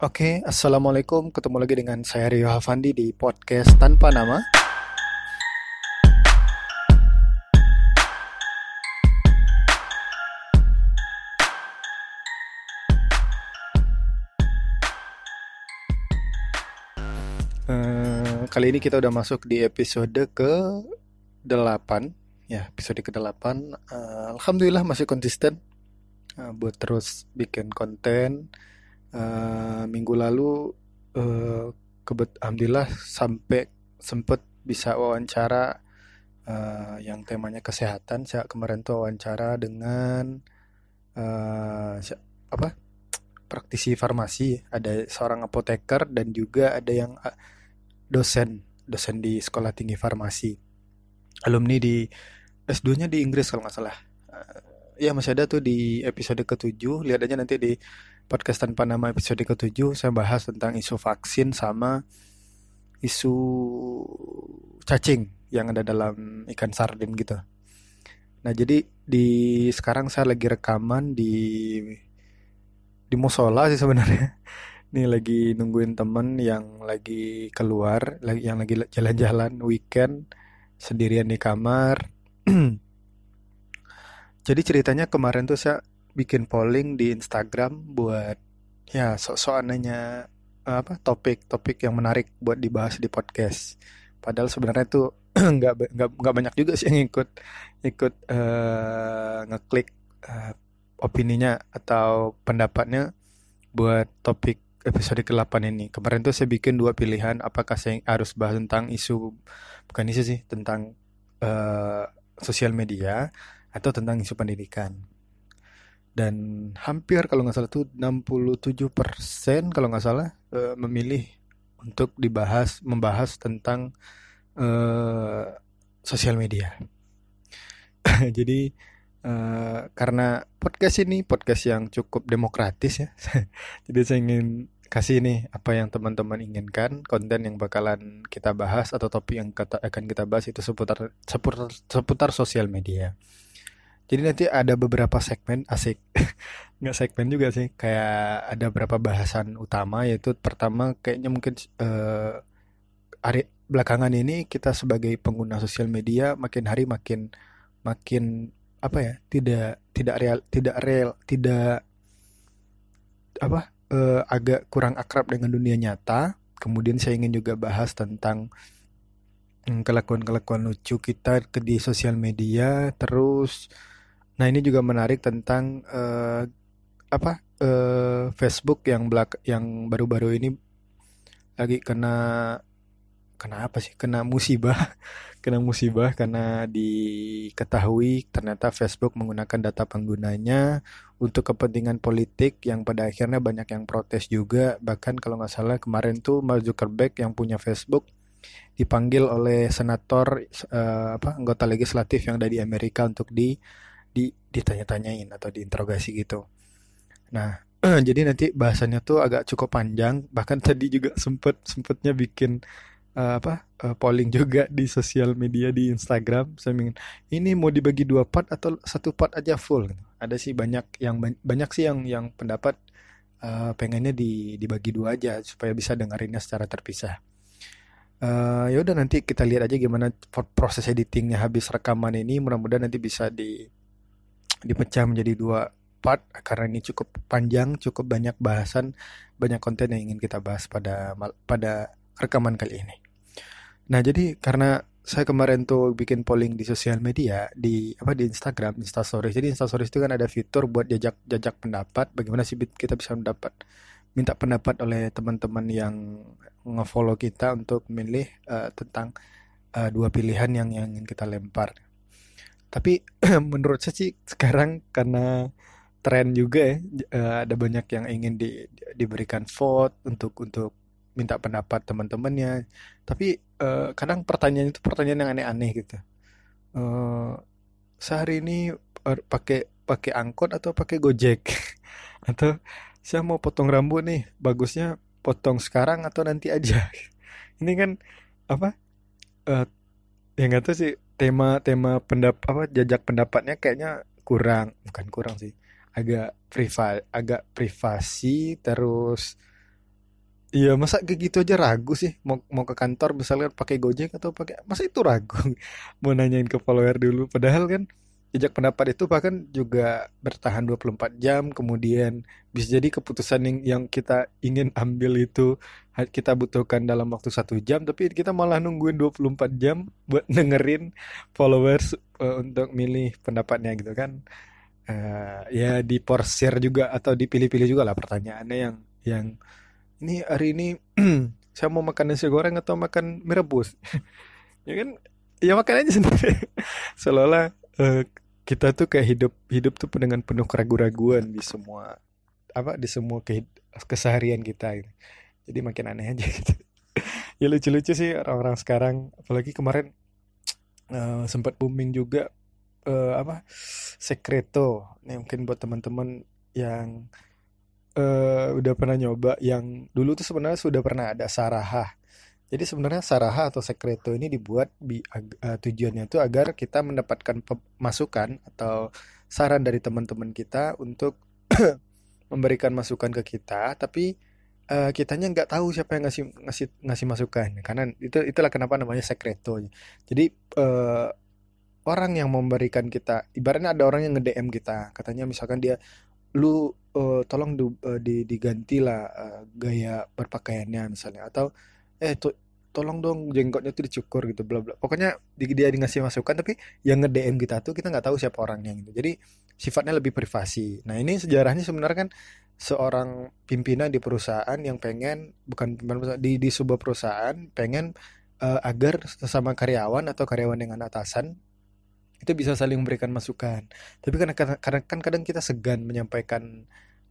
Oke, Assalamualaikum. Ketemu lagi dengan saya Rio Havandi di podcast Tanpa Nama. Eh, kali ini kita udah masuk di episode ke 8 ya episode ke 8 Eh, Alhamdulillah masih konsisten eh, buat terus bikin konten Eh, minggu lalu eh, kebet alhamdulillah sampai sempet bisa wawancara eh, yang temanya kesehatan. Saya kemarin tuh wawancara dengan si- apa praktisi farmasi, ada seorang apoteker dan juga ada yang dosen dosen di Sekolah Tinggi Farmasi. Alumni di S2-nya di Inggris kalau nggak salah. Eh, ya masih ada tuh di episode ke-7. Lihat aja nanti di podcast tanpa nama episode ke-7 saya bahas tentang isu vaksin sama isu cacing yang ada dalam ikan sardin gitu. Nah, jadi di sekarang saya lagi rekaman di di musola sih sebenarnya. Nih lagi nungguin temen yang lagi keluar, yang lagi jalan-jalan weekend sendirian di kamar. Jadi ceritanya kemarin tuh saya bikin polling di Instagram buat ya sok-sokan eh, apa topik-topik yang menarik buat dibahas di podcast. Padahal sebenarnya tuh nggak nggak banyak juga sih yang ikut ikut eh, ngeklik eh, opininya atau pendapatnya buat topik episode ke-8 ini. Kemarin tuh saya bikin dua pilihan apakah saya harus bahas tentang isu bukan isu sih tentang eh, sosial media atau tentang isu pendidikan dan hampir kalau nggak salah tuh 67% kalau nggak salah eh, memilih untuk dibahas membahas tentang eh, sosial media. Jadi eh, karena podcast ini podcast yang cukup demokratis ya. Jadi saya ingin kasih nih apa yang teman-teman inginkan, konten yang bakalan kita bahas atau topik yang kata, akan kita bahas itu seputar seputar seputar sosial media. Jadi nanti ada beberapa segmen asik, nggak segmen juga sih, kayak ada beberapa bahasan utama yaitu pertama kayaknya mungkin eh, hari belakangan ini kita sebagai pengguna sosial media makin hari makin makin apa ya tidak tidak real tidak real tidak apa eh, agak kurang akrab dengan dunia nyata. Kemudian saya ingin juga bahas tentang mm, kelakuan-kelakuan lucu kita di sosial media terus Nah, ini juga menarik tentang eh, apa eh, Facebook yang belak yang baru-baru ini lagi kena kena apa sih? Kena musibah, kena musibah karena diketahui ternyata Facebook menggunakan data penggunanya untuk kepentingan politik yang pada akhirnya banyak yang protes juga. Bahkan kalau nggak salah kemarin tuh Mark Zuckerberg yang punya Facebook dipanggil oleh senator eh, apa anggota legislatif yang ada di Amerika untuk di ditanya-tanyain atau diinterogasi gitu. Nah, jadi nanti bahasannya tuh agak cukup panjang. Bahkan tadi juga sempet sempetnya bikin eh, apa eh, polling juga di sosial media di Instagram. Saya ingin ini mau dibagi dua part atau satu part aja full. gitu. Ada sih banyak yang ban- banyak sih yang yang pendapat eh, pengennya di, dibagi dua aja supaya bisa dengerinnya secara terpisah. Eh ya udah nanti kita lihat aja gimana pro- proses editingnya habis rekaman ini. Mudah-mudahan nanti bisa di dipecah menjadi dua part karena ini cukup panjang, cukup banyak bahasan, banyak konten yang ingin kita bahas pada pada rekaman kali ini. Nah, jadi karena saya kemarin tuh bikin polling di sosial media di apa di Instagram, Instastories. Jadi Instastories itu kan ada fitur buat jajak jajak pendapat. Bagaimana sih kita bisa mendapat minta pendapat oleh teman-teman yang nge-follow kita untuk memilih eh, tentang eh, dua pilihan yang yang ingin kita lempar. Tapi menurut saya sih sekarang karena tren juga ya, eh, ada banyak yang ingin di- di- diberikan vote untuk untuk minta pendapat teman-temannya. Tapi eh, kadang pertanyaan itu pertanyaan yang aneh-aneh gitu. Eh, sehari ini eh, pakai pakai angkot atau pakai Gojek? Atau saya mau potong rambut nih, bagusnya potong sekarang atau nanti aja? Ini kan apa? eh, yang nggak tahu sih tema-tema pendap apa jajak pendapatnya kayaknya kurang. Bukan kurang sih. Agak priva agak privasi terus Iya, masa kayak gitu aja ragu sih. Mau mau ke kantor misalnya pakai Gojek atau pakai masa itu ragu? Mau nanyain ke follower dulu. Padahal kan jejak pendapat itu bahkan juga bertahan 24 jam kemudian bisa jadi keputusan yang yang kita ingin ambil itu kita butuhkan dalam waktu satu jam tapi kita malah nungguin 24 jam buat dengerin followers uh, untuk milih pendapatnya gitu kan. Uh, ya diporsir juga atau dipilih-pilih juga lah pertanyaannya yang yang ini hari ini saya mau makan nasi goreng atau makan mie rebus? Ya kan? Ya makan aja sendiri. Seolah-olah uh, kita tuh kayak hidup hidup tuh dengan penuh keraguan-raguan di semua apa di semua ke, keseharian kita gitu. jadi makin aneh aja gitu ya lucu-lucu sih orang-orang sekarang apalagi kemarin uh, sempat booming juga uh, apa sekreto nih mungkin buat teman-teman yang uh, udah pernah nyoba yang dulu tuh sebenarnya sudah pernah ada Saraha. Jadi sebenarnya Saraha atau Secreto ini dibuat bi, uh, tujuannya itu agar kita mendapatkan masukan atau saran dari teman-teman kita untuk memberikan masukan ke kita, tapi uh, kitanya nggak tahu siapa yang ngasih ngasih ngasih masukan. Karena itu itulah kenapa namanya Secreto. Jadi uh, orang yang memberikan kita, ibaratnya ada orang yang nge-DM kita, katanya misalkan dia lu uh, tolong du, uh, di, digantilah uh, gaya berpakaiannya misalnya atau eh to, tolong dong jenggotnya tuh dicukur gitu bla bla. Pokoknya dia ngasih masukan tapi yang nge DM kita tuh kita nggak tahu siapa orangnya gitu. Jadi sifatnya lebih privasi. Nah ini sejarahnya sebenarnya kan seorang pimpinan di perusahaan yang pengen bukan di di sebuah perusahaan pengen uh, agar sesama karyawan atau karyawan dengan atasan itu bisa saling memberikan masukan. Tapi karena kadang kan kadang kita segan menyampaikan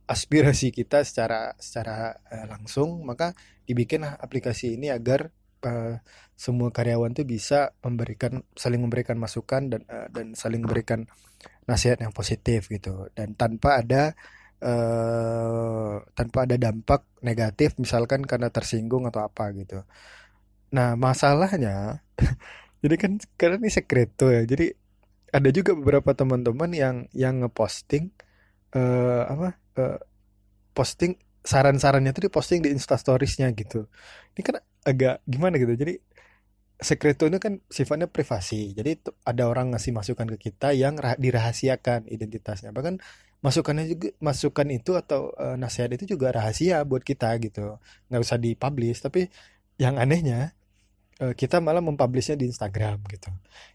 aspirasi kita secara secara uh, langsung, maka dibikin aplikasi ini agar uh, semua karyawan tuh bisa memberikan saling memberikan masukan dan uh, dan saling memberikan nasihat yang positif gitu dan tanpa ada uh, tanpa ada dampak negatif misalkan karena tersinggung atau apa gitu. Nah masalahnya jadi kan karena ini sekreto ya jadi ada juga beberapa teman-teman yang yang ngeposting uh, apa uh, posting saran-sarannya tuh diposting di instastoriesnya gitu. Ini kan agak gimana gitu jadi sekreto ini kan sifatnya privasi jadi ada orang ngasih masukan ke kita yang dirahasiakan identitasnya. Bahkan masukannya juga masukan itu atau uh, nasihat itu juga rahasia buat kita gitu. Nggak usah dipublish tapi yang anehnya uh, kita malah mempublishnya di Instagram gitu.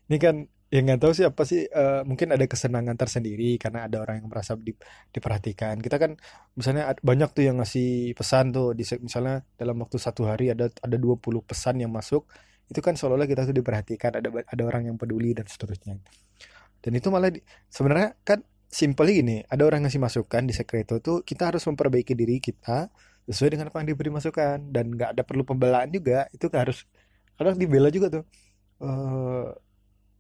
Ini kan ya nggak tahu sih apa sih uh, mungkin ada kesenangan tersendiri karena ada orang yang merasa di, diperhatikan. Kita kan misalnya banyak tuh yang ngasih pesan tuh di misalnya dalam waktu satu hari ada ada 20 pesan yang masuk itu kan seolah-olah kita tuh diperhatikan ada ada orang yang peduli dan seterusnya. Dan itu malah sebenarnya kan simple gini ada orang ngasih masukan di sekreto tuh kita harus memperbaiki diri kita sesuai dengan apa yang diberi masukan dan nggak ada perlu pembelaan juga itu harus harus dibela juga tuh. Uh,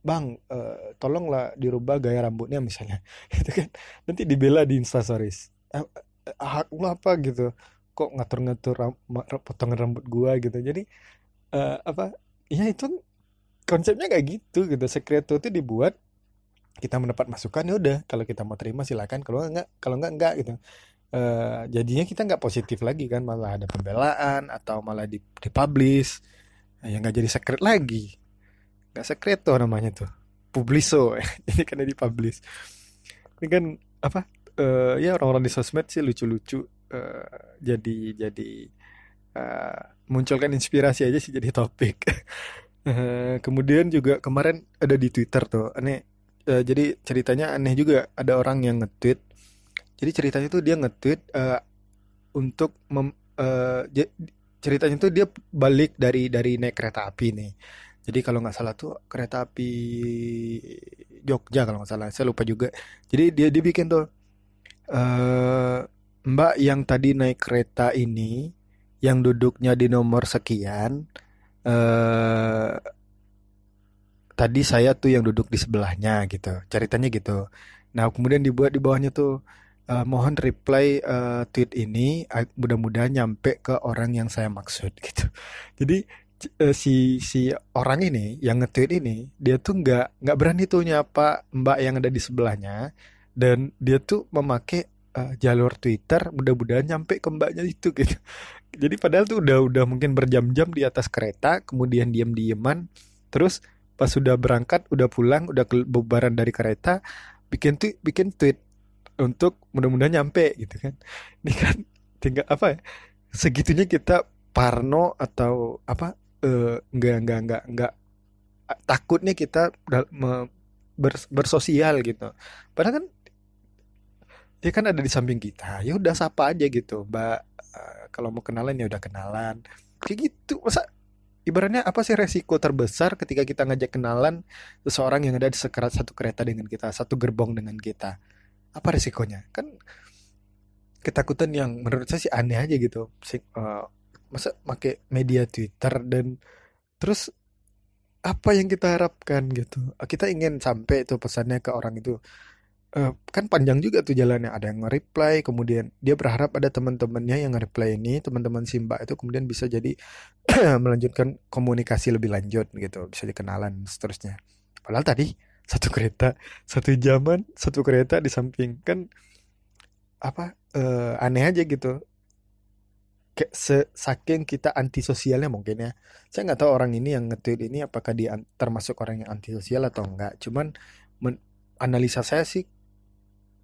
bang uh, tolonglah dirubah gaya rambutnya misalnya. Itu kan. Nanti dibela di instastories eh, eh, hak lo apa? Gitu. Kok ngatur-ngatur ram potongan rambut gua? Gitu. Jadi uh, apa ya itu konsepnya kayak gitu gitu. Sekreto itu dibuat kita mendapat masukan ya udah. Kalau kita mau terima silakan. Kalau enggak kalau enggak enggak gitu. Uh, jadinya kita nggak positif lagi kan. Malah ada pembelaan atau malah di dipublish. Ya nggak jadi secret lagi nggak sekreto namanya tuh. Publiso. Ini kan di publish ini kan apa uh, ya orang-orang di sosmed sih lucu-lucu uh, jadi jadi uh, munculkan inspirasi aja sih jadi topik. Uh, kemudian juga kemarin ada di Twitter tuh aneh uh, jadi ceritanya aneh juga ada orang yang nge-tweet. Jadi ceritanya tuh dia nge-tweet uh, untuk mem, uh, ceritanya tuh dia balik dari dari naik kereta api nih jadi kalau nggak salah tuh kereta api Jogja kalau nggak salah, saya lupa juga. Jadi dia dibikin tuh uh, Mbak yang tadi naik kereta ini, yang duduknya di nomor sekian, uh, tadi saya tuh yang duduk di sebelahnya gitu, ceritanya gitu. Nah kemudian dibuat di bawahnya tuh uh, mohon reply uh, tweet ini mudah-mudahan nyampe ke orang yang saya maksud gitu. Jadi uh, si si orang ini yang nge-tweet ini dia tuh nggak nggak berani tuh nyapa mbak yang ada di sebelahnya. Dan dia tuh memakai uh, jalur Twitter mudah-mudahan nyampe ke mbaknya itu gitu. Jadi padahal tuh udah udah mungkin berjam-jam di atas kereta kemudian diam-diaman terus pas sudah berangkat udah pulang udah kebubaran dari kereta bikin tweet bikin tweet untuk mudah-mudahan nyampe gitu kan. Ini kan tinggal apa ya segitunya kita parno atau apa uh, nggak nggak nggak nggak takutnya kita ber, bersosial gitu padahal kan dia kan ada di samping kita ya udah sapa aja gitu mbak uh, kalau mau kenalan ya udah kenalan kayak gitu masa ibaratnya apa sih resiko terbesar ketika kita ngajak kenalan seseorang yang ada di sekerat satu kereta dengan kita, satu gerbong dengan kita? Apa resikonya? Kan ketakutan yang menurut saya sih aneh aja gitu. Uh, masa pakai media Twitter dan terus apa yang kita harapkan gitu? Kita ingin sampai itu pesannya ke orang itu. Uh, kan panjang juga tuh jalannya. Ada yang nge-reply kemudian dia berharap ada teman-temannya yang nge-reply ini teman-teman Simba itu kemudian bisa jadi melanjutkan komunikasi lebih lanjut gitu bisa dikenalan seterusnya. Padahal tadi satu kereta satu jaman satu kereta di samping. Kan apa uh, aneh aja gitu kayak saking kita antisosialnya mungkin ya. Saya nggak tahu orang ini yang nge-tweet ini apakah dia termasuk orang yang antisosial atau enggak cuman analisa saya sih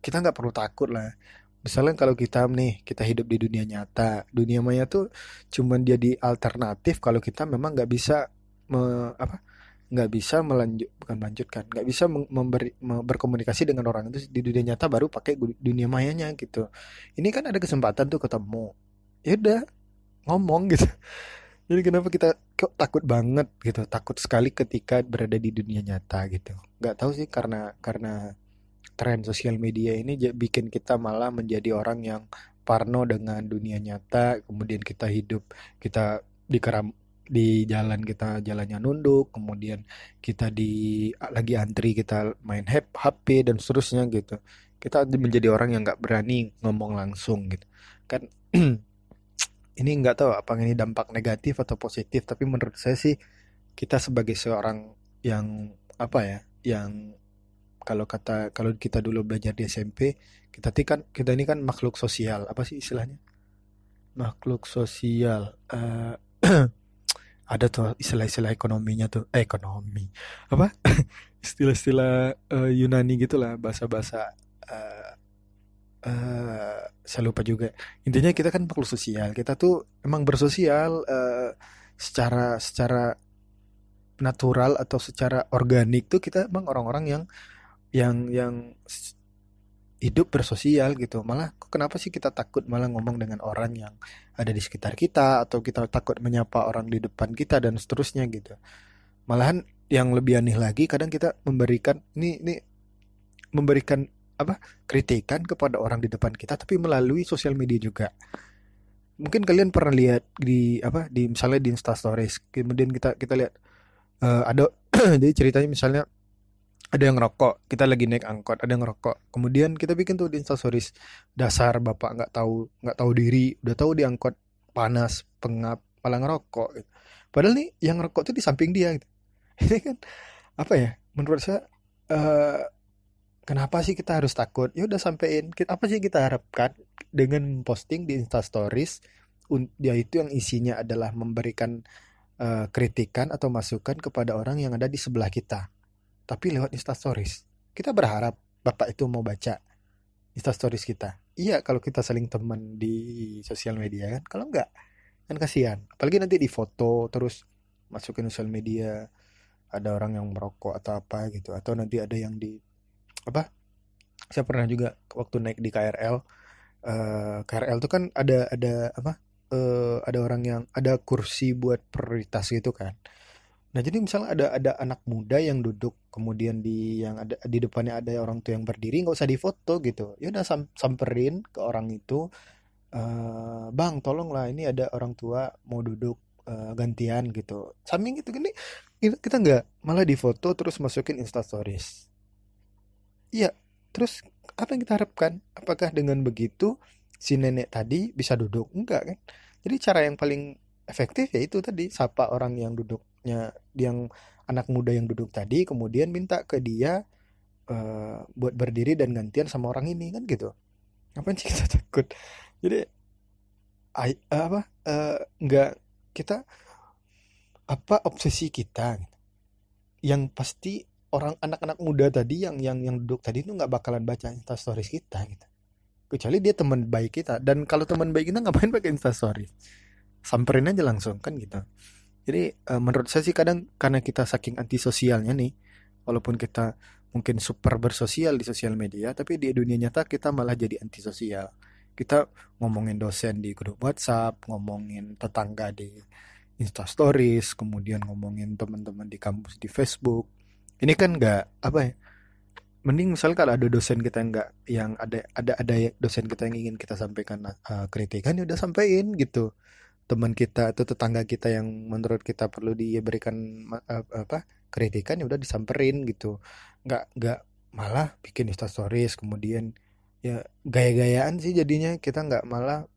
kita nggak perlu takut lah. Misalnya kalau kita nih kita hidup di dunia nyata dunia maya tuh cuman jadi alternatif kalau kita memang nggak bisa me, apa nggak bisa melanjut bukan melanjutkan nggak bisa memberi me, berkomunikasi dengan orang itu di dunia nyata baru pakai dunia mayanya gitu. Ini kan ada kesempatan tuh ketemu ya udah ngomong gitu. Jadi kenapa kita kok takut banget gitu takut sekali ketika berada di dunia nyata gitu. Nggak tahu sih karena karena tren sosial media ini bikin kita malah menjadi orang yang parno dengan dunia nyata kemudian kita hidup kita di keram di jalan kita jalannya nunduk kemudian kita di lagi antri kita main HP dan seterusnya gitu. Kita menjadi orang yang nggak berani ngomong langsung gitu. Kan ini nggak tahu apa ini dampak negatif atau positif tapi menurut saya sih kita sebagai seorang yang apa ya yang kalau kata kalau kita dulu belajar di SMP kita kan kita ini kan makhluk sosial. Apa sih istilahnya? Makhluk sosial. Uh, ada tuh istilah-istilah ekonominya tuh. Eh, ekonomi. Apa? Istilah-istilah uh, Yunani gitulah bahasa-bahasa uh, uh, saya lupa juga. Intinya kita kan makhluk sosial. Kita tuh emang bersosial uh, secara secara natural atau secara organik tuh kita emang orang-orang yang yang yang hidup bersosial gitu. Malah kenapa sih kita takut malah ngomong dengan orang yang ada di sekitar kita atau kita takut menyapa orang di depan kita dan seterusnya gitu. Malahan yang lebih aneh lagi kadang kita memberikan ini ini memberikan apa kritikan kepada orang di depan kita tapi melalui sosial media juga mungkin kalian pernah lihat di apa di misalnya di Insta Stories kemudian kita kita lihat uh, ada jadi ceritanya misalnya ada yang rokok kita lagi naik angkot ada yang rokok kemudian kita bikin tuh di instastories dasar bapak nggak tahu nggak tahu diri udah tahu di angkot panas pengap malah ngerokok gitu. padahal nih yang rokok tuh di samping dia gitu. ini kan apa ya menurut saya uh, kenapa sih kita harus takut ya udah sampein apa sih kita harapkan dengan posting di instastories ya itu yang isinya adalah memberikan uh, kritikan atau masukan kepada orang yang ada di sebelah kita tapi lewat instastories. Kita berharap Bapak itu mau baca instastories kita. Iya, kalau kita saling teman di sosial media kan. Kalau enggak, kan kasihan. Apalagi nanti di foto terus masukin sosial media ada orang yang merokok atau apa gitu atau nanti ada yang di apa saya pernah juga waktu naik di KRL uh, eh, KRL itu kan ada ada apa uh, ada orang yang ada kursi buat prioritas gitu kan Nah, jadi misalnya ada ada anak muda yang duduk, kemudian di yang ada di depannya ada orang tua yang berdiri, nggak usah difoto gitu. Ya udah sam, samperin ke orang itu, uh, bang, tolonglah ini ada orang tua mau duduk uh, gantian gitu. Samping gitu gini, kita nggak malah difoto terus masukin Insta Stories. Iya, terus apa yang kita harapkan? Apakah dengan begitu si nenek tadi bisa duduk? Enggak kan? Jadi cara yang paling efektif ya itu tadi sapa orang yang duduk nya yang anak muda yang duduk tadi kemudian minta ke dia uh, buat berdiri dan gantian sama orang ini kan gitu ngapain sih kita takut jadi I, apa uh, nggak kita apa obsesi kita yang pasti orang anak-anak muda tadi yang yang yang duduk tadi itu nggak bakalan baca instastories kita gitu. Kecuali dia teman baik kita. Dan kalau teman baik kita ngapain pakai instastories samperin aja langsung kan gitu. Jadi uh, menurut saya sih kadang karena kita saking antisosialnya nih walaupun kita mungkin super bersosial di sosial media tapi di dunia nyata kita malah jadi antisosial. Kita ngomongin dosen di grup WhatsApp ngomongin tetangga di Insta Stories kemudian ngomongin teman-teman di kampus di Facebook ini kan nggak apa ya mending misalnya kalau ada dosen kita yang nggak yang ada ada ada dosen kita yang ingin kita sampaikan uh, kritikan ya udah sampaikan gitu. Teman kita atau tetangga kita yang menurut kita perlu diberikan uh, apa kritikan ya udah disamperin gitu. Nggak nggak malah bikin stories kemudian ya gaya-gayaan sih jadinya. Kita nggak malah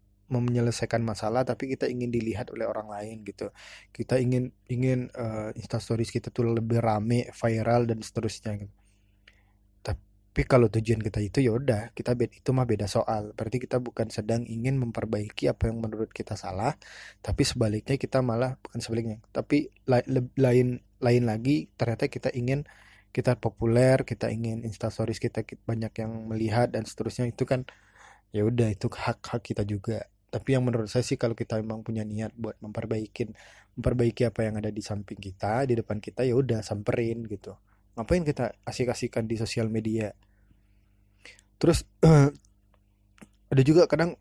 menyelesaikan masalah tapi kita ingin dilihat oleh orang lain gitu. Kita ingin ingin uh, instastories kita tuh lebih rame viral dan seterusnya gitu. Tapi kalau tujuan kita itu ya udah kita beda itu mah beda soal. Berarti kita bukan sedang ingin memperbaiki apa yang menurut kita salah tapi sebaliknya kita malah bukan sebaliknya tapi lain lain lagi ternyata kita ingin kita populer kita ingin instastories kita banyak yang melihat dan seterusnya. Itu kan ya udah itu hak hak kita juga tapi yang menurut saya sih kalau kita memang punya niat buat memperbaikin memperbaiki apa yang ada di samping kita di depan kita ya udah samperin gitu. Ngapain kita asik-asikan di sosial media? Terus ada juga kadang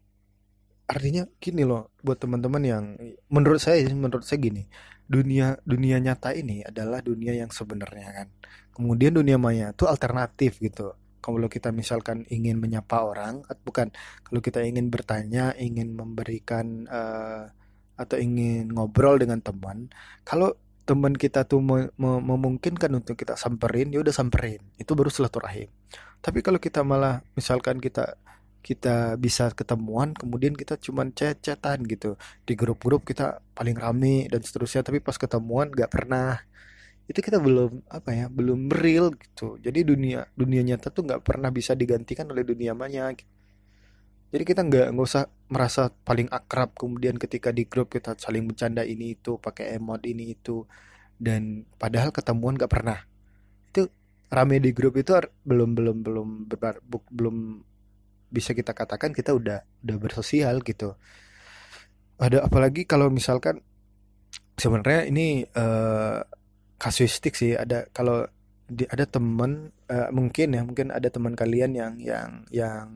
artinya gini loh buat teman-teman yang menurut saya menurut saya gini dunia dunia nyata ini adalah dunia yang sebenarnya kan. Kemudian dunia maya itu alternatif gitu kalau kita misalkan ingin menyapa orang bukan kalau kita ingin bertanya ingin memberikan uh, atau ingin ngobrol dengan teman kalau teman kita tuh memungkinkan untuk kita samperin ya udah samperin. Itu baru silaturahim. Tapi kalau kita malah misalkan kita kita bisa ketemuan kemudian kita cuman chat-chatan gitu. Di grup-grup kita paling rame dan seterusnya tapi pas ketemuan nggak pernah itu kita belum apa ya belum real gitu. Jadi dunia dunia nyata tuh nggak pernah bisa digantikan oleh dunia maya gitu. Jadi kita nggak nggak usah merasa paling akrab kemudian ketika di grup kita saling bercanda ini itu pakai emot ini itu dan padahal ketemuan nggak pernah. Itu rame di grup itu belum belum belum belum bisa kita katakan kita udah udah bersosial gitu. Ada apalagi kalau misalkan sebenarnya ini uh, kasuistik sih. Ada kalau di, ada temen uh, mungkin ya mungkin ada teman kalian yang yang yang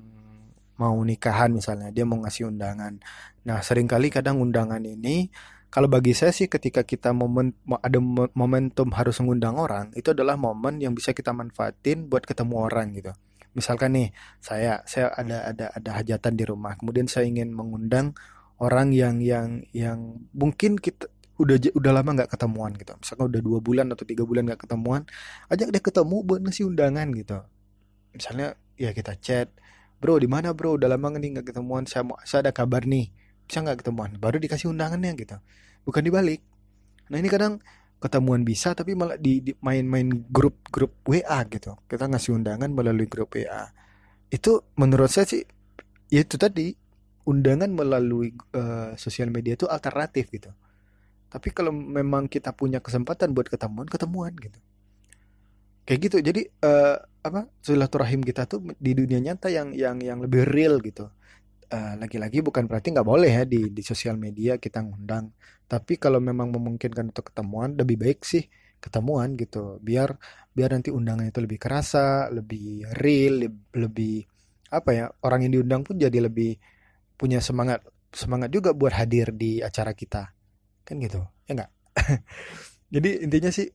mau nikahan misalnya dia mau ngasih undangan. Nah sering kali kadang undangan ini kalau bagi saya sih ketika kita momen ada momentum harus mengundang orang itu adalah momen yang bisa kita manfaatin buat ketemu orang gitu. Misalkan nih saya saya ada ada ada hajatan di rumah kemudian saya ingin mengundang orang yang yang yang mungkin kita udah udah lama nggak ketemuan gitu. Misalkan udah dua bulan atau tiga bulan nggak ketemuan ajak dia ketemu buat ngasih undangan gitu. Misalnya ya kita chat bro di mana bro? Udah lama nih nggak ketemuan. Saya mau saya ada kabar nih. Bisa nggak ketemuan baru dikasih undangannya gitu. Bukan dibalik. Nah ini kadang ketemuan bisa tapi malah di, di main-main grup-grup WA gitu. Kita ngasih undangan melalui grup WA itu menurut saya sih ya itu tadi undangan melalui uh, sosial media itu alternatif gitu tapi kalau memang kita punya kesempatan buat ketemuan ketemuan gitu. Kayak gitu. Jadi uh, apa silaturahim kita tuh di dunia nyata yang yang yang lebih real gitu. Uh, lagi-lagi bukan berarti nggak boleh ya di di sosial media kita ngundang. Tapi kalau memang memungkinkan untuk ketemuan lebih baik sih ketemuan gitu. Biar biar nanti undangan itu lebih kerasa lebih real lebih apa ya orang yang diundang pun jadi lebih punya semangat semangat juga buat hadir di acara kita kan gitu ya enggak jadi intinya sih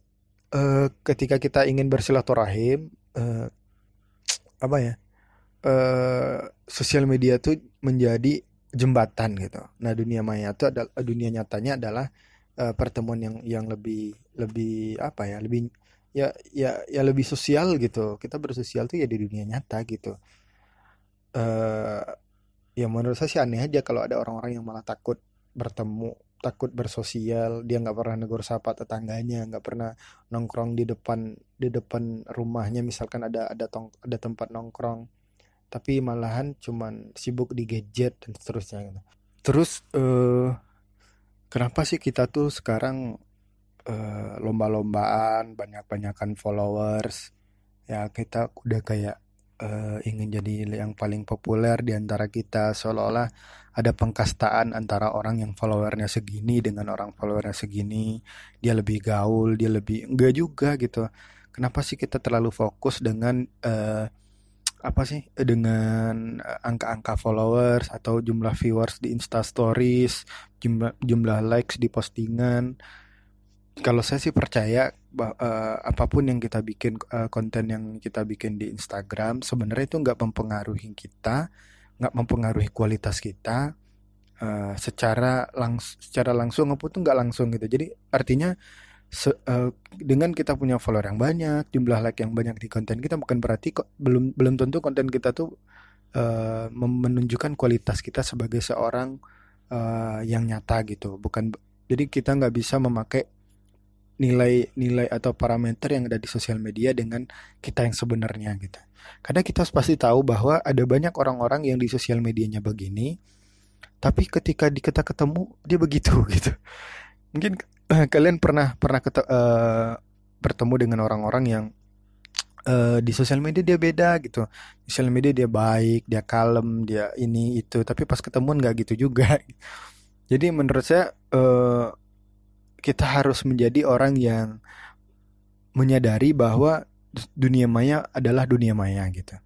uh, ketika kita ingin bersilaturahim uh, apa ya uh, sosial media tuh menjadi jembatan gitu. Nah dunia maya itu adalah dunia nyatanya adalah uh, pertemuan yang yang lebih lebih apa ya lebih ya ya ya lebih sosial gitu. Kita bersosial tuh ya di dunia nyata gitu. Uh, ya menurut saya sih aneh aja kalau ada orang-orang yang malah takut bertemu takut bersosial dia nggak pernah negur sapa tetangganya nggak pernah nongkrong di depan di depan rumahnya misalkan ada ada tong ada tempat nongkrong tapi malahan cuman sibuk di gadget dan seterusnya gitu. terus uh, kenapa sih kita tuh sekarang uh, lomba-lombaan banyak-banyakan followers ya kita udah kayak uh, ingin jadi yang paling populer di antara kita seolah-olah ada pengkastaan antara orang yang followernya segini dengan orang followernya segini. Dia lebih gaul dia lebih enggak juga gitu. Kenapa sih kita terlalu fokus dengan uh, apa sih dengan angka-angka followers atau jumlah viewers di Insta Stories jumlah jumlah likes di postingan kalau saya sih percaya bah, uh, apa pun yang kita bikin uh, konten yang kita bikin di Instagram sebenarnya itu nggak mempengaruhi kita, nggak mempengaruhi kualitas kita uh, secara langs secara langsung maupun nggak langsung gitu. Jadi artinya se uh, dengan kita punya follower yang banyak, jumlah like yang banyak di konten kita bukan berarti kok belum belum tentu konten kita tuh uh, menunjukkan kualitas kita sebagai seorang uh, yang nyata gitu. Bukan jadi kita nggak bisa memakai nilai-nilai atau parameter yang ada di sosial media dengan kita yang sebenarnya gitu. Karena kita pasti tahu bahwa ada banyak orang-orang yang di sosial medianya begini, tapi ketika di kita ketemu dia begitu gitu. Mungkin uh, kalian pernah pernah kete, uh, bertemu dengan orang-orang yang uh, di sosial media dia beda gitu. Sosial media dia baik, dia kalem, dia ini itu, tapi pas ketemuan nggak gitu juga. Jadi menurut saya uh, kita harus menjadi orang yang menyadari bahwa dunia maya adalah dunia maya gitu.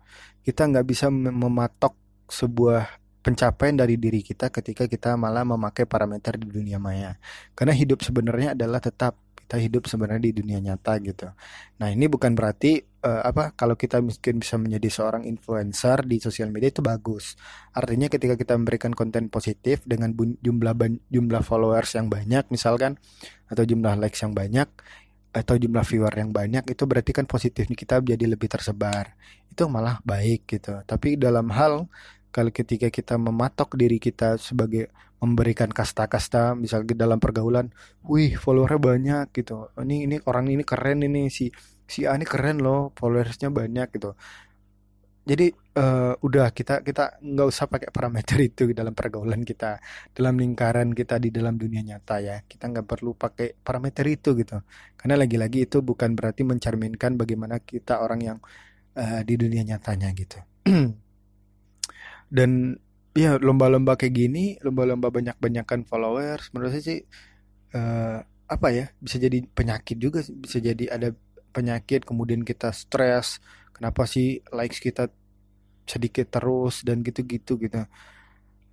Kita nggak bisa mematok sebuah pencapaian dari diri kita ketika kita malah memakai parameter di dunia maya. Karena hidup sebenarnya adalah tetap kita hidup sebenarnya di dunia nyata gitu. Nah ini bukan berarti uh, apa kalau kita mungkin bisa menjadi seorang influencer di sosial media itu bagus. Artinya ketika kita memberikan konten positif dengan jumlah jumlah followers yang banyak misalkan atau jumlah likes yang banyak atau jumlah viewer yang banyak itu berarti kan positif kita jadi lebih tersebar. Itu malah baik gitu. Tapi dalam hal kalau ketika kita mematok diri kita sebagai memberikan kasta-kasta misalnya dalam pergaulan, wih followernya banyak gitu. Ini ini orang ini keren ini si si A ini keren loh, followersnya banyak gitu. Jadi uh, udah kita kita nggak usah pakai parameter itu dalam pergaulan kita, dalam lingkaran kita di dalam dunia nyata ya. Kita nggak perlu pakai parameter itu gitu. Karena lagi-lagi itu bukan berarti mencerminkan bagaimana kita orang yang uh, di dunia nyatanya gitu. dan ya lomba-lomba kayak gini lomba-lomba banyak-banyakan followers menurut saya sih uh, apa ya bisa jadi penyakit juga bisa jadi ada penyakit kemudian kita stres kenapa sih likes kita sedikit terus dan gitu-gitu gitu.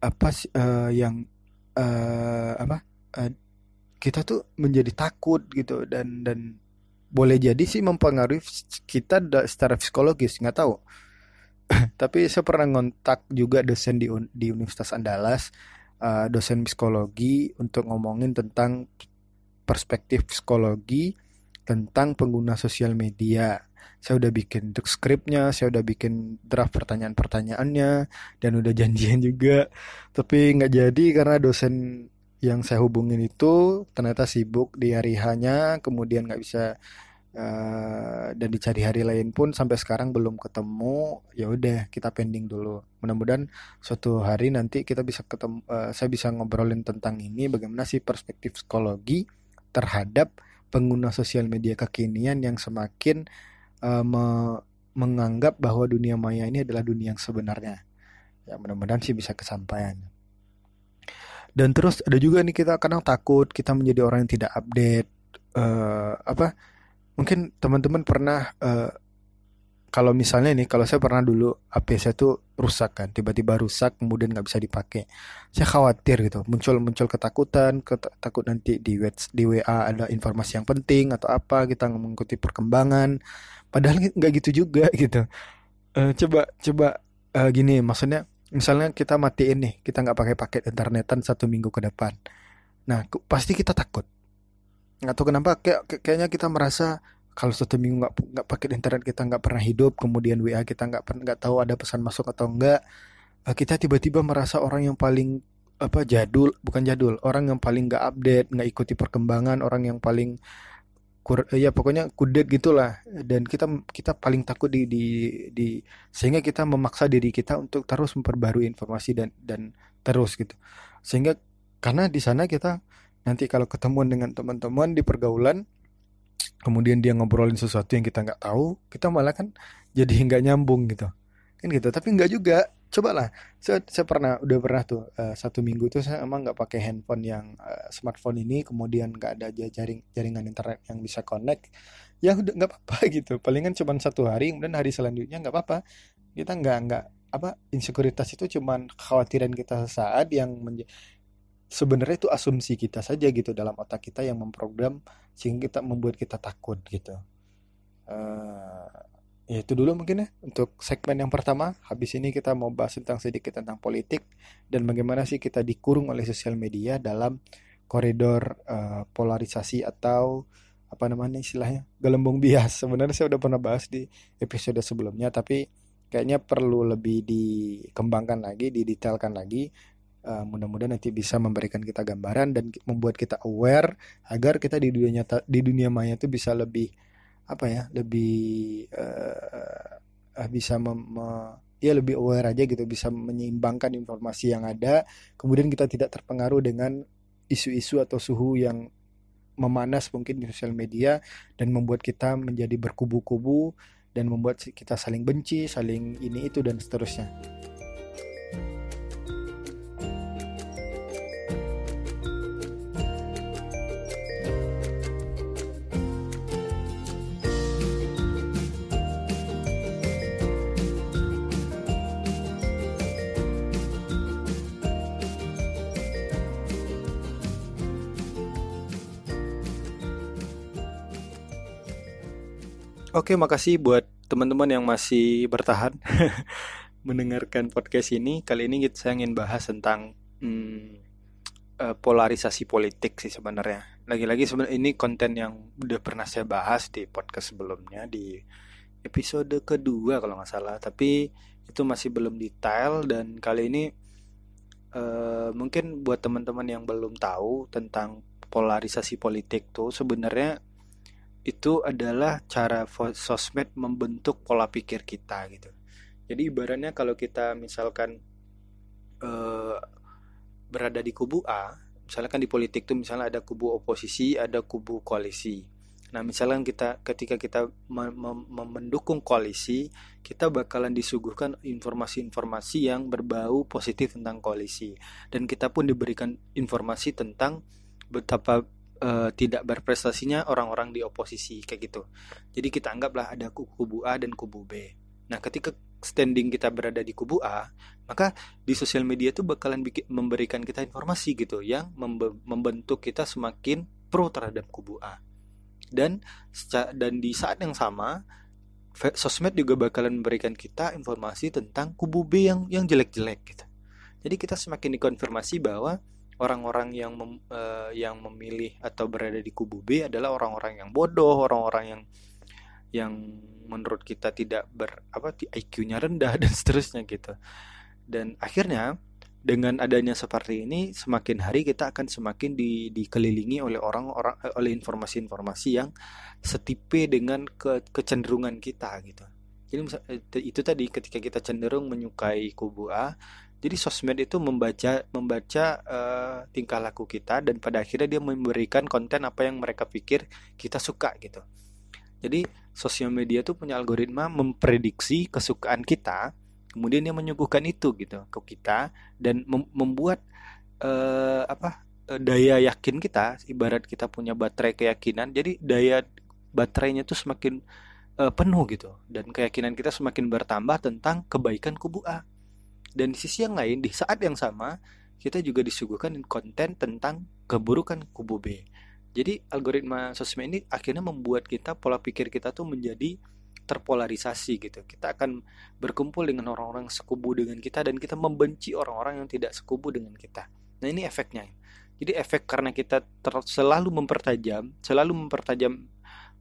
Apa sih uh, yang uh, apa uh, kita tuh menjadi takut gitu. Dan dan boleh jadi sih mempengaruhi kita secara psikologis nggak tahu tapi saya pernah ngontak juga dosen di di Universitas Andalas uh, dosen psikologi untuk ngomongin tentang perspektif psikologi tentang pengguna sosial media. Saya udah bikin skripnya, saya udah bikin draft pertanyaan-pertanyaannya, dan udah janjian juga. Tapi nggak jadi karena dosen yang saya hubungin itu ternyata sibuk di hari hanya, kemudian nggak bisa uh, dan dicari hari lain pun sampai sekarang belum ketemu. Ya udah kita pending dulu. Mudah-mudahan suatu hari nanti kita bisa ketemu uh, saya bisa ngobrolin tentang ini bagaimana sih perspektif psikologi terhadap pengguna sosial media kekinian yang semakin uh, me menganggap bahwa dunia maya ini adalah dunia yang sebenarnya. Ya mudah-mudahan sih bisa kesampaian. Dan terus ada juga nih kita kadang takut kita menjadi orang yang tidak update uh, apa mungkin teman-teman pernah uh, kalau misalnya nih kalau saya pernah dulu HP saya tuh rusak kan tiba-tiba rusak kemudian nggak bisa dipakai. Saya khawatir gitu muncul muncul ketakutan takut nanti di di WA ada informasi yang penting atau apa kita mengikuti perkembangan. Padahal nggak gitu juga gitu. Uh, coba coba uh, gini maksudnya misalnya kita matiin nih kita nggak pakai paket internetan satu minggu ke depan. Nah pasti kita takut nggak tahu kenapa kayak kayaknya kita merasa kalau satu minggu nggak nggak pakai internet kita nggak pernah hidup kemudian WA kita nggak nggak tahu ada pesan masuk atau enggak eh, kita tiba-tiba merasa orang yang paling apa jadul bukan jadul orang yang paling nggak update nggak ikuti perkembangan orang yang paling kur, ya pokoknya kudet gitulah. Dan kita kita paling takut di, di di sehingga kita memaksa diri kita untuk terus memperbarui informasi dan dan terus gitu. Sehingga karena di sana kita nanti kalau ketemuan dengan teman-teman di pergaulan kemudian dia ngobrolin sesuatu yang kita nggak tahu kita malah kan jadi nggak nyambung gitu. Kan gitu. Tapi nggak juga. Cobalah. Saya, saya pernah udah pernah tuh uh, satu minggu tuh saya emang nggak pakai handphone yang uh, smartphone ini kemudian nggak ada jaring jaringan internet yang bisa connect. Ya udah nggak apa-apa gitu. Palingan cuma satu hari kemudian hari selanjutnya nggak apa-apa. Kita nggak nggak apa insekuritas itu cuman khawatiran kita saat yang sebenarnya itu asumsi kita saja gitu dalam otak kita yang memprogram sehingga kita membuat kita takut gitu. Uh, ya itu dulu mungkin ya untuk segmen yang pertama. Habis ini kita mau bahas tentang sedikit tentang politik dan bagaimana sih kita dikurung oleh sosial media dalam koridor uh, polarisasi atau apa namanya istilahnya gelembung bias. Sebenarnya saya udah pernah bahas di episode sebelumnya tapi kayaknya perlu lebih dikembangkan lagi, didetailkan lagi uh, mudah-mudahan nanti bisa memberikan kita gambaran dan membuat kita aware agar kita di dunia nyata di dunia maya itu bisa lebih apa ya lebih uh, bisa mem, me, ya lebih aware aja gitu bisa menyeimbangkan informasi yang ada kemudian kita tidak terpengaruh dengan isu-isu atau suhu yang memanas mungkin di sosial media dan membuat kita menjadi berkubu-kubu dan membuat kita saling benci, saling ini itu dan seterusnya. Oke, makasih buat teman-teman yang masih bertahan mendengarkan podcast ini. Kali ini saya ingin bahas tentang hmm, uh, polarisasi politik sih sebenarnya. Lagi-lagi sebenarnya ini konten yang udah pernah saya bahas di podcast sebelumnya di episode kedua kalau nggak salah. Tapi itu masih belum detail dan kali ini uh, mungkin buat teman-teman yang belum tahu tentang polarisasi politik tuh sebenarnya itu adalah cara sosmed membentuk pola pikir kita gitu. Jadi ibaratnya kalau kita misalkan uh, berada di kubu A, misalkan di politik tuh misalnya ada kubu oposisi, ada kubu koalisi. Nah, misalkan kita ketika kita mendukung koalisi, kita bakalan disuguhkan informasi-informasi yang berbau positif tentang koalisi dan kita pun diberikan informasi tentang betapa uh, tidak berprestasinya orang-orang di oposisi kayak gitu. Jadi kita anggaplah ada kubu A dan kubu B. Nah, ketika standing kita berada di kubu A, maka di sosial media itu bakalan bikin, memberikan kita informasi gitu yang membentuk kita semakin pro terhadap kubu A. Dan dan di saat yang sama sosmed juga bakalan memberikan kita informasi tentang kubu B yang yang jelek-jelek gitu. Jadi kita semakin dikonfirmasi bahwa orang-orang yang mem, uh, yang memilih atau berada di kubu B adalah orang-orang yang bodoh, orang-orang yang yang menurut kita tidak ber apa IQ-nya rendah dan seterusnya gitu. Dan akhirnya dengan adanya seperti ini semakin hari kita akan semakin di, dikelilingi oleh orang-orang eh, oleh informasi-informasi yang setipe dengan ke, kecenderungan kita gitu. Jadi eh, itu tadi ketika kita cenderung menyukai kubu A, jadi sosmed itu membaca membaca uh, tingkah laku kita dan pada akhirnya dia memberikan konten apa yang mereka pikir kita suka gitu. Jadi sosial media itu punya algoritma memprediksi kesukaan kita, kemudian dia menyuguhkan itu gitu ke kita dan mem membuat uh, apa uh, daya yakin kita ibarat kita punya baterai keyakinan. Jadi daya baterainya itu semakin uh, penuh gitu dan keyakinan kita semakin bertambah tentang kebaikan kubu A dan di sisi yang lain, di saat yang sama, kita juga disuguhkan konten tentang keburukan kubu B. Jadi algoritma sosmed ini akhirnya membuat kita pola pikir kita tuh menjadi terpolarisasi gitu. Kita akan berkumpul dengan orang-orang sekubu dengan kita dan kita membenci orang-orang yang tidak sekubu dengan kita. Nah ini efeknya. Jadi efek karena kita selalu mempertajam, selalu mempertajam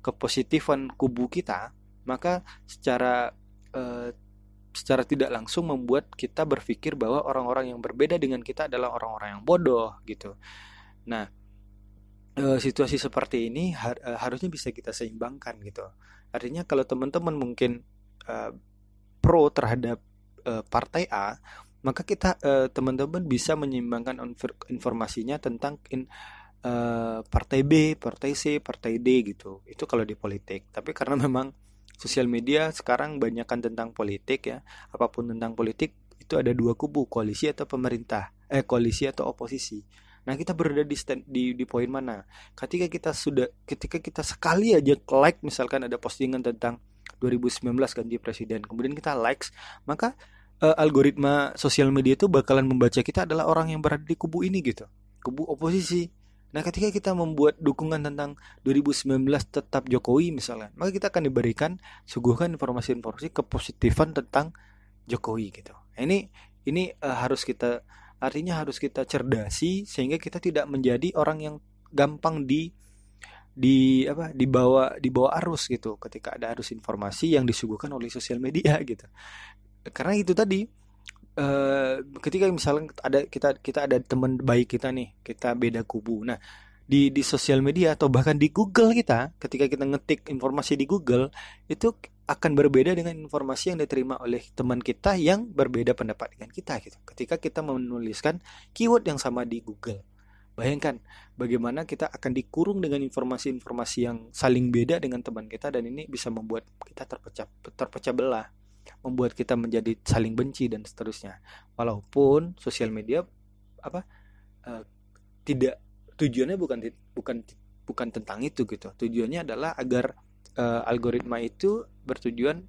kepositifan kubu kita, maka secara uh, secara tidak langsung membuat kita berpikir bahwa orang-orang yang berbeda dengan kita adalah orang-orang yang bodoh gitu. Nah, e, situasi seperti ini har e, harusnya bisa kita seimbangkan gitu. Artinya kalau teman-teman mungkin e, pro terhadap e, partai A, maka kita teman-teman bisa menyeimbangkan informasinya tentang in, uh, partai B, partai C, partai D gitu. Itu kalau di politik. Tapi karena memang sosial media sekarang banyakkan tentang politik ya, apa pun tentang politik itu ada dua kubu, koalisi atau pemerintah, eh koalisi atau oposisi. Nah, kita berada di stand, di di poin mana? Ketika kita sudah ketika kita sekali aja like misalkan ada postingan tentang 2019 ganti presiden, kemudian kita likes, maka uh, algoritma sosial media itu bakalan membaca kita adalah orang yang berada di kubu ini gitu. Kubu oposisi. Nah, ketika kita membuat dukungan tentang 2019 tetap Jokowi misalnya, maka kita akan diberikan suguhkan informasi-informasi kepositifan tentang Jokowi gitu. Ini ini uh, harus kita artinya harus kita cerdasi sehingga kita tidak menjadi orang yang gampang di di apa dibawa dibawa arus gitu ketika ada arus informasi yang disuguhkan oleh sosial media gitu karena itu tadi uh, ketika misalnya ada kita kita ada teman baik kita nih kita beda kubu nah di di sosial media atau bahkan di Google kita ketika kita ngetik informasi di Google itu akan berbeda dengan informasi yang diterima oleh teman kita yang berbeda pendapat dengan kita gitu. Ketika kita menuliskan keyword yang sama di Google. Bayangkan bagaimana kita akan dikurung dengan informasi-informasi yang saling beda dengan teman kita dan ini bisa membuat kita terpecah terpecah belah, membuat kita menjadi saling benci dan seterusnya. Walaupun sosial media apa uh, tidak tujuannya bukan bukan bukan tentang itu gitu. Tujuannya adalah agar uh, algoritma itu bertujuan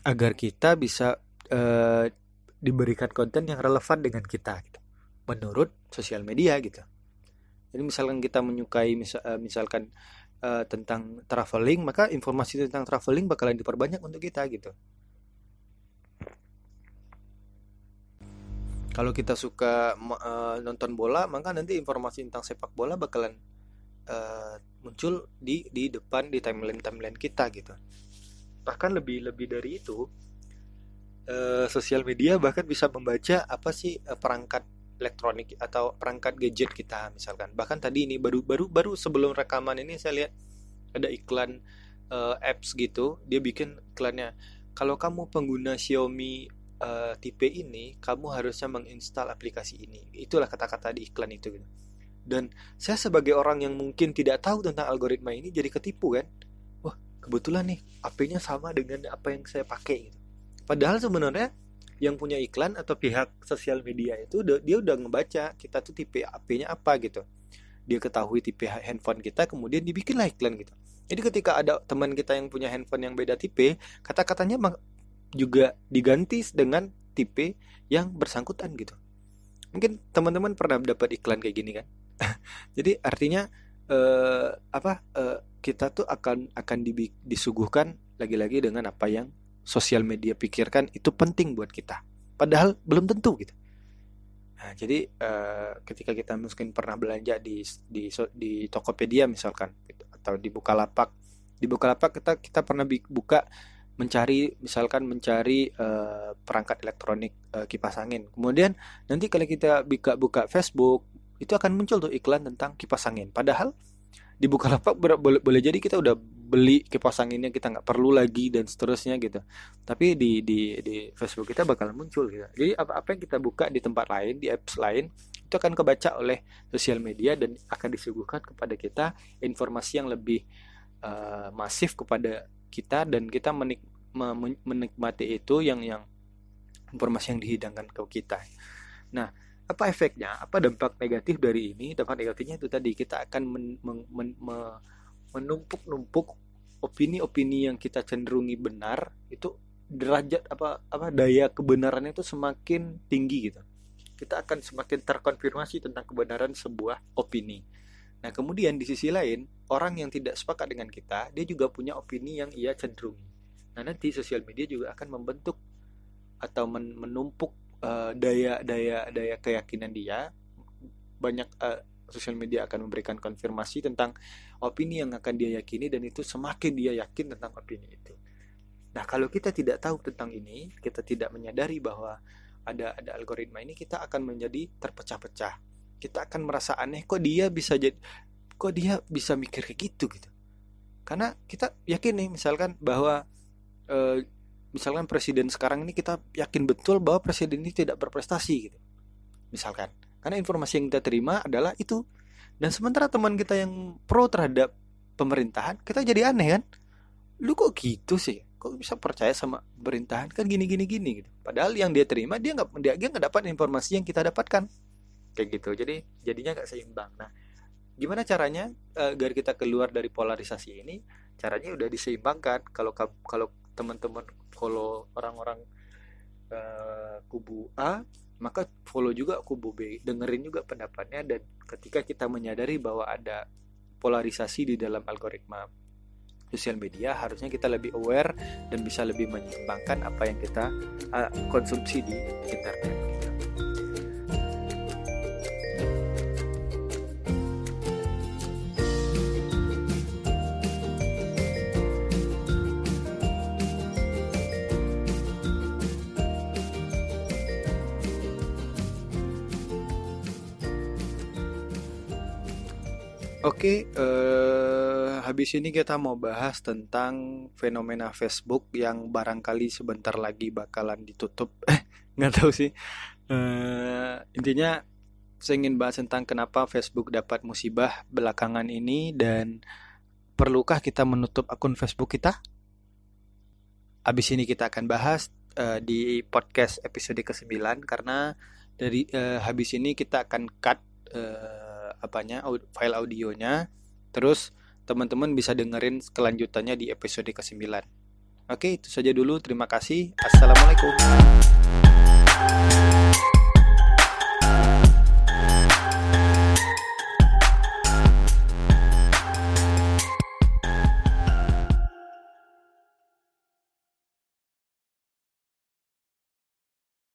agar kita bisa uh, diberikan konten yang relevan dengan kita gitu. menurut sosial media gitu jadi misalkan kita menyukai misal, uh, misalkan uh, tentang traveling maka informasi tentang traveling bakalan diperbanyak untuk kita gitu. Kalau kita suka uh, nonton bola maka nanti informasi tentang sepak bola bakalan uh, muncul di di depan di timeline timeline kita gitu. Bahkan lebih lebih dari itu uh, sosial media bahkan bisa membaca apa sih uh, perangkat elektronik atau perangkat gadget kita misalkan. Bahkan tadi ini baru baru baru sebelum rekaman ini saya lihat ada iklan uh, apps gitu dia bikin iklannya. Kalau kamu pengguna Xiaomi uh, tipe ini kamu harusnya menginstal aplikasi ini. Itulah kata-kata di iklan itu gitu. Dan saya sebagai orang yang mungkin tidak tahu tentang algoritma ini jadi ketipu kan? Wah kebetulan nih AP-nya sama dengan apa yang saya pakai gitu. Padahal sebenarnya yang punya iklan atau pihak sosial media itu dia udah ngebaca kita tuh tipe AP-nya apa gitu dia ketahui tipe handphone kita kemudian dibikinlah iklan gitu jadi ketika ada teman kita yang punya handphone yang beda tipe kata-katanya juga diganti dengan tipe yang bersangkutan gitu. Mungkin teman-teman pernah dapat iklan kayak gini kan? Jadi artinya eh, apa eh, kita tuh akan akan di, disuguhkan lagi-lagi dengan apa yang sosial media pikirkan itu penting buat kita. Padahal belum tentu gitu. Nah, jadi eh, ketika kita mungkin pernah belanja di di di Tokopedia misalkan gitu, atau di Bukalapak, di Bukalapak kita kita pernah buka mencari misalkan mencari uh, perangkat elektronik uh, kipas angin. Kemudian nanti kalau kita buka buka Facebook itu akan muncul tuh iklan tentang kipas angin. Padahal di Bukalapak boleh, boleh jadi kita udah beli kipas anginnya kita nggak perlu lagi dan seterusnya gitu. Tapi di di di Facebook kita bakal muncul gitu. Jadi apa apa yang kita buka di tempat lain di apps lain itu akan kebaca oleh sosial media dan akan disuguhkan kepada kita informasi yang lebih uh, masif kepada kita dan kita menik menikmati itu yang yang informasi yang dihidangkan ke kita. Nah, apa efeknya? Apa dampak negatif dari ini? Dampak negatifnya itu tadi kita akan men, men, men, menumpuk-numpuk opini-opini yang kita cenderungi benar itu derajat apa apa daya kebenarannya itu semakin tinggi gitu. Kita akan semakin terkonfirmasi tentang kebenaran sebuah opini. Nah, kemudian di sisi lain, orang yang tidak sepakat dengan kita, dia juga punya opini yang ia cenderungi. Nah, nanti sosial media juga akan membentuk atau men menumpuk uh, daya daya daya keyakinan dia. Banyak uh, sosial media akan memberikan konfirmasi tentang opini yang akan dia yakini dan itu semakin dia yakin tentang opini itu. Nah, kalau kita tidak tahu tentang ini, kita tidak menyadari bahwa ada ada algoritma ini, kita akan menjadi terpecah-pecah. Kita akan merasa aneh kok dia bisa jadi kok dia bisa mikir kayak gitu gitu. Karena kita yakin nih misalkan bahwa eh, misalkan presiden sekarang ini kita yakin betul bahwa presiden ini tidak berprestasi gitu. Misalkan karena informasi yang kita terima adalah itu. Dan sementara teman kita yang pro terhadap pemerintahan kita jadi aneh kan? Lu kok gitu sih? Kok bisa percaya sama pemerintahan? Kan gini gini gini gitu. Padahal yang dia terima dia nggak dia nggak dapat informasi yang kita dapatkan. Kayak gitu. Jadi jadinya nggak seimbang. Nah gimana caranya uh, agar kita keluar dari polarisasi ini? Caranya udah diseimbangkan. Kalau kalau teman-teman follow orang-orang uh, kubu A maka follow juga kubu B dengerin juga pendapatnya dan ketika kita menyadari bahwa ada polarisasi di dalam algoritma sosial media harusnya kita lebih aware dan bisa lebih menyeimbangkan apa yang kita uh, konsumsi di internet Oke, eh, habis ini kita mau bahas tentang fenomena Facebook yang barangkali sebentar lagi bakalan ditutup. Eh, nggak tahu sih. Eh, intinya, saya ingin bahas tentang kenapa Facebook dapat musibah belakangan ini dan perlukah kita menutup akun Facebook kita? Habis ini kita akan bahas eh, di podcast episode ke-9 karena dari eh, habis ini kita akan cut. Eh, apanya file audionya terus teman-teman bisa dengerin kelanjutannya di episode ke-9. Oke, itu saja dulu. Terima kasih. Assalamualaikum.